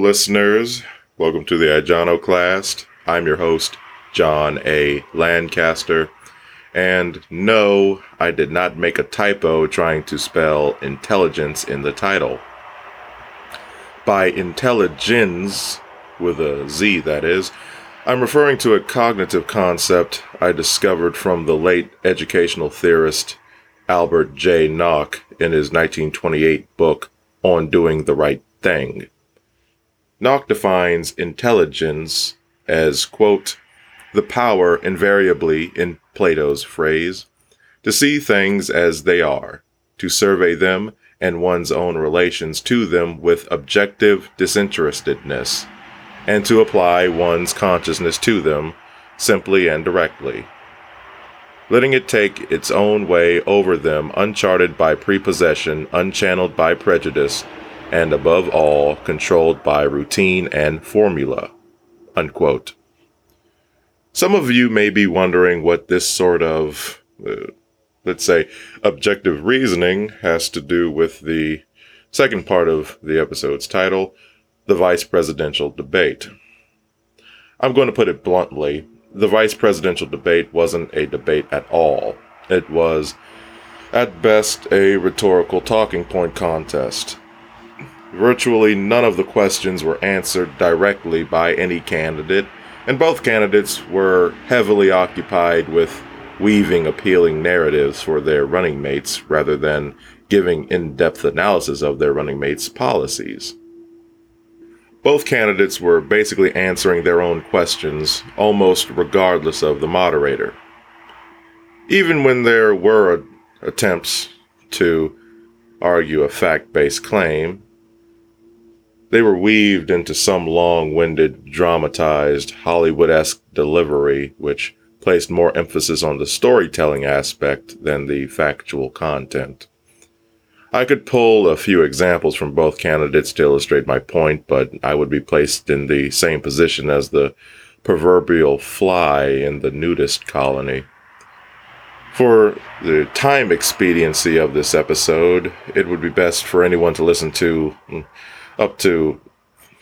listeners. Welcome to the Ijonoclast. I'm your host, John A. Lancaster. And no, I did not make a typo trying to spell intelligence in the title. By Intelligenz, with a Z that is, I'm referring to a cognitive concept I discovered from the late educational theorist Albert J. Nock in his 1928 book On Doing the Right Thing. Nock defines Intelligenz as, quote, the power invariably, in Plato's phrase, to see things as they are, to survey them and one's own relations to them with objective disinterestedness, and to apply one's consciousness to them simply and directly, letting it take its own way over them, uncharted by prepossession, unchanneled by prejudice, and above all, controlled by routine and formula. Unquote. Some of you may be wondering what this sort of, uh, let's say, objective reasoning has to do with the second part of the episode's title, the vice presidential debate. I'm going to put it bluntly the vice presidential debate wasn't a debate at all. It was, at best, a rhetorical talking point contest. Virtually none of the questions were answered directly by any candidate, and both candidates were heavily occupied with weaving appealing narratives for their running mates rather than giving in depth analysis of their running mates' policies. Both candidates were basically answering their own questions, almost regardless of the moderator. Even when there were attempts to argue a fact based claim, they were weaved into some long winded, dramatized, Hollywood esque delivery which placed more emphasis on the storytelling aspect than the factual content. I could pull a few examples from both candidates to illustrate my point, but I would be placed in the same position as the proverbial fly in the nudist colony. For the time expediency of this episode, it would be best for anyone to listen to mm, up to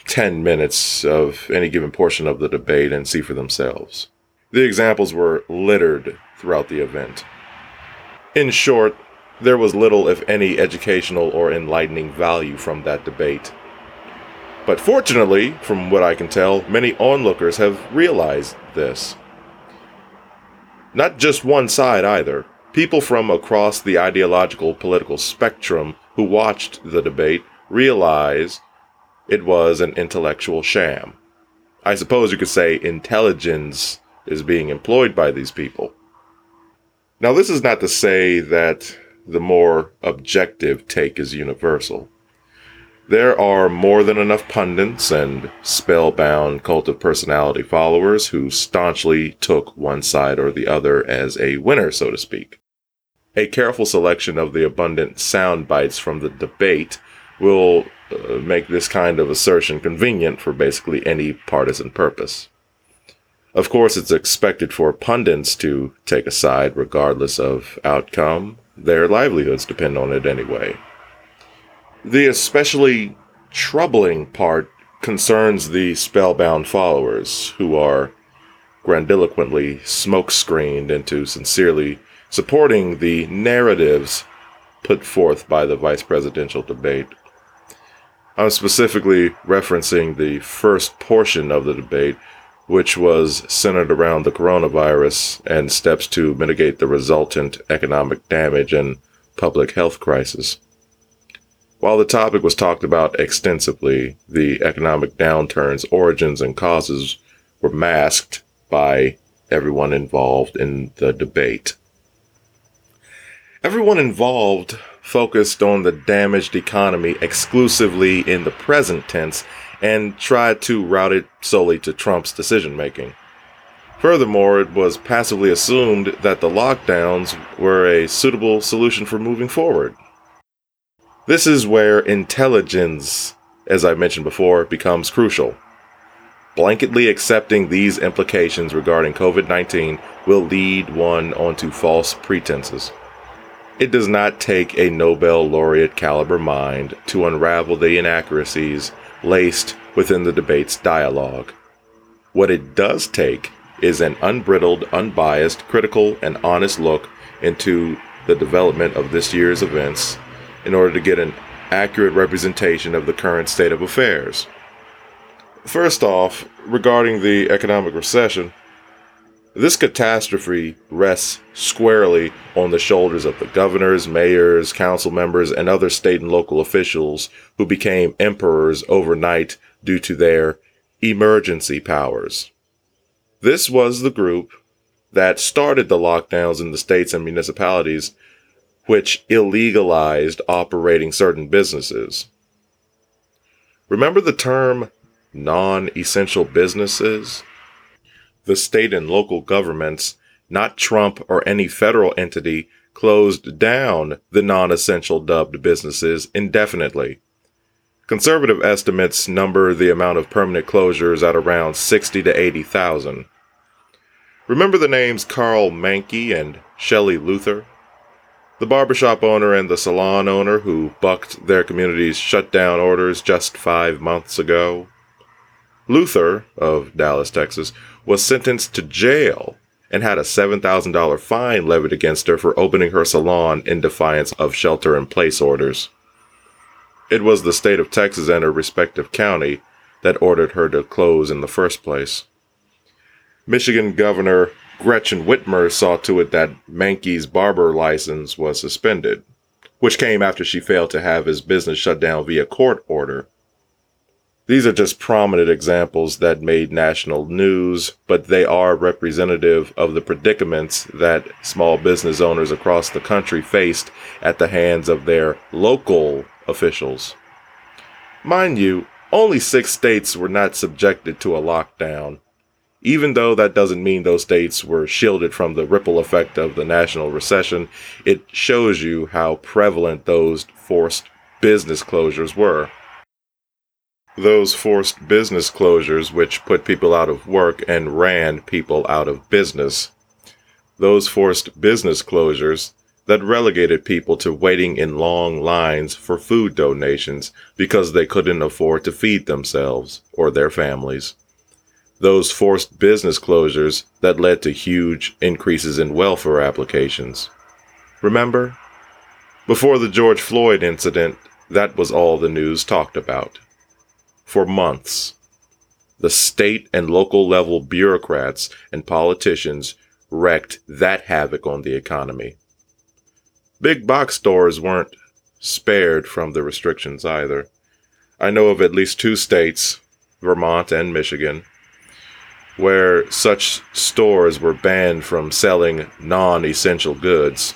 10 minutes of any given portion of the debate and see for themselves. The examples were littered throughout the event. In short, there was little, if any, educational or enlightening value from that debate. But fortunately, from what I can tell, many onlookers have realized this. Not just one side either. People from across the ideological political spectrum who watched the debate realized it was an intellectual sham. I suppose you could say Intelligenz is being employed by these people. Now, this is not to say that the more objective take is universal. There are more than enough pundits and spellbound cult of personality followers who staunchly took one side or the other as a winner, so to speak. A careful selection of the abundant sound bites from the debate will uh, make this kind of assertion convenient for basically any partisan purpose. Of course, it's expected for pundits to take a side regardless of outcome, their livelihoods depend on it anyway. The especially troubling part concerns the spellbound followers who are grandiloquently smokescreened into sincerely supporting the narratives put forth by the vice presidential debate. I'm specifically referencing the first portion of the debate, which was centered around the coronavirus and steps to mitigate the resultant economic damage and public health crisis. While the topic was talked about extensively, the economic downturn's origins and causes were masked by everyone involved in the debate. Everyone involved focused on the damaged economy exclusively in the present tense and tried to route it solely to Trump's decision making. Furthermore, it was passively assumed that the lockdowns were a suitable solution for moving forward. This is where Intelligenz, as I mentioned before, becomes crucial. Blanketly accepting these implications regarding COVID 19 will lead one onto false pretenses. It does not take a Nobel laureate caliber mind to unravel the inaccuracies laced within the debate's dialogue. What it does take is an unbridled, unbiased, critical, and honest look into the development of this year's events in order to get an accurate representation of the current state of affairs. First off, regarding the economic recession, this catastrophe rests squarely on the shoulders of the governors, mayors, council members, and other state and local officials who became emperors overnight due to their emergency powers. This was the group that started the lockdowns in the states and municipalities, which illegalized operating certain businesses. Remember the term non essential businesses? The state and local governments, not Trump or any federal entity, closed down the non essential dubbed businesses indefinitely. Conservative estimates number the amount of permanent closures at around 60 to 80,000. Remember the names Karl Manke and Shelley Luther? The barbershop owner and the salon owner who bucked their community's shutdown orders just five months ago? Luther, of Dallas, Texas, was sentenced to jail and had a $7,000 fine levied against her for opening her salon in defiance of shelter in place orders. It was the state of Texas and her respective county that ordered her to close in the first place. Michigan Governor Gretchen Whitmer saw to it that Manke's barber license was suspended, which came after she failed to have his business shut down via court order. These are just prominent examples that made national news, but they are representative of the predicaments that small business owners across the country faced at the hands of their local officials. Mind you, only six states were not subjected to a lockdown, even though that doesn't mean those states were shielded from the ripple effect of the national recession, it shows you how prevalent those forced business closures were. Those forced business closures, which put people out of work and ran people out of business. Those forced business closures that relegated people to waiting in long lines for food donations because they couldn't afford to feed themselves or their families. Those forced business closures that led to huge increases in welfare applications. Remember? Before the George Floyd incident, that was all the news talked about. For months, the state and local level bureaucrats and politicians wreaked that havoc on the economy. Big box stores weren't spared from the restrictions either. I know of at least two states, Vermont and Michigan, where such stores were banned from selling non essential goods.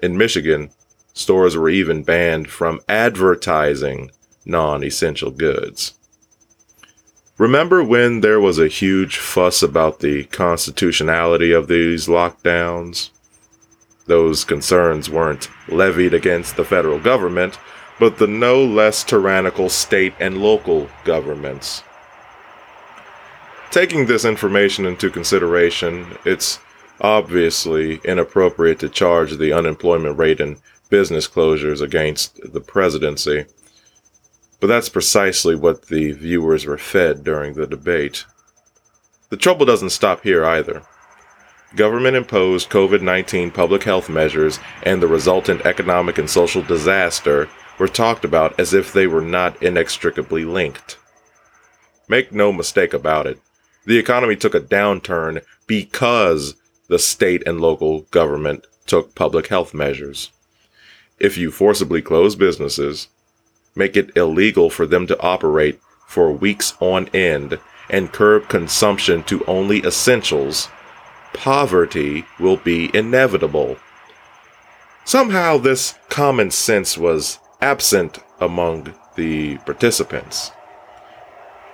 In Michigan, stores were even banned from advertising non essential goods. Remember when there was a huge fuss about the constitutionality of these lockdowns? Those concerns weren't levied against the federal government, but the no less tyrannical state and local governments. Taking this information into consideration, it's obviously inappropriate to charge the unemployment rate and business closures against the presidency. But that's precisely what the viewers were fed during the debate. The trouble doesn't stop here either. Government imposed COVID 19 public health measures and the resultant economic and social disaster were talked about as if they were not inextricably linked. Make no mistake about it, the economy took a downturn because the state and local government took public health measures. If you forcibly close businesses, make it illegal for them to operate for weeks on end, and curb consumption to only essentials, poverty will be inevitable. Somehow, this common sense was absent among the participants.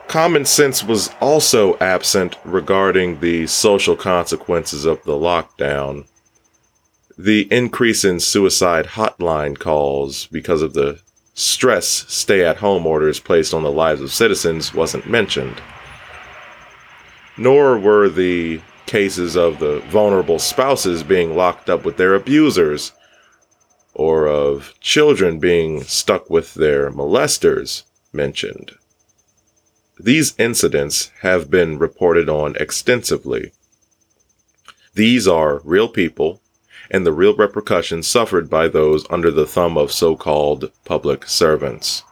Common sense was also absent regarding the social consequences of the lockdown. The increase in suicide hotline calls because of the stress stay at home orders placed on the lives of citizens wasn't mentioned. Nor were the cases of the vulnerable spouses being locked up with their abusers, or of children being stuck with their molesters mentioned. these incidents have been reported on extensively. These are real people and the real repercussions suffered by those under the thumb of so called public servants.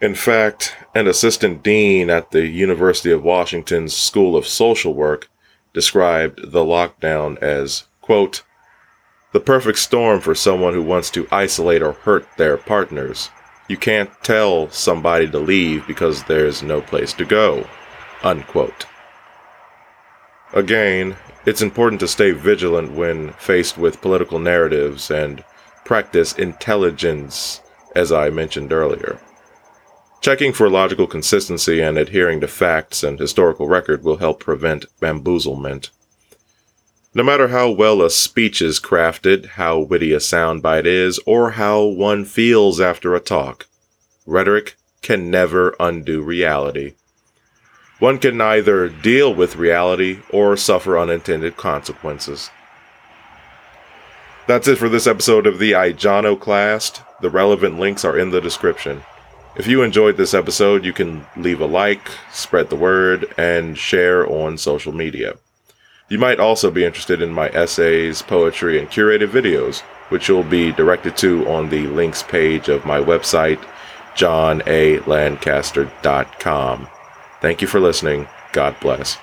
In fact, an assistant dean at the University of Washington's School of Social Work described the lockdown as, quote, the perfect storm for someone who wants to isolate or hurt their partners. You can't tell somebody to leave because there's no place to go. Unquote. Again, it's important to stay vigilant when faced with political narratives and practice Intelligenz, as I mentioned earlier. Checking for logical consistency and adhering to facts and historical record will help prevent bamboozlement. No matter how well a speech is crafted, how witty a soundbite is, or how one feels after a talk, rhetoric can never undo reality. One can neither deal with reality or suffer unintended consequences. That's it for this episode of the Ijonoclast. The relevant links are in the description. If you enjoyed this episode, you can leave a like, spread the word, and share on social media. You might also be interested in my essays, poetry, and curated videos, which you'll be directed to on the links page of my website, johnalancaster.com. Thank you for listening. God bless.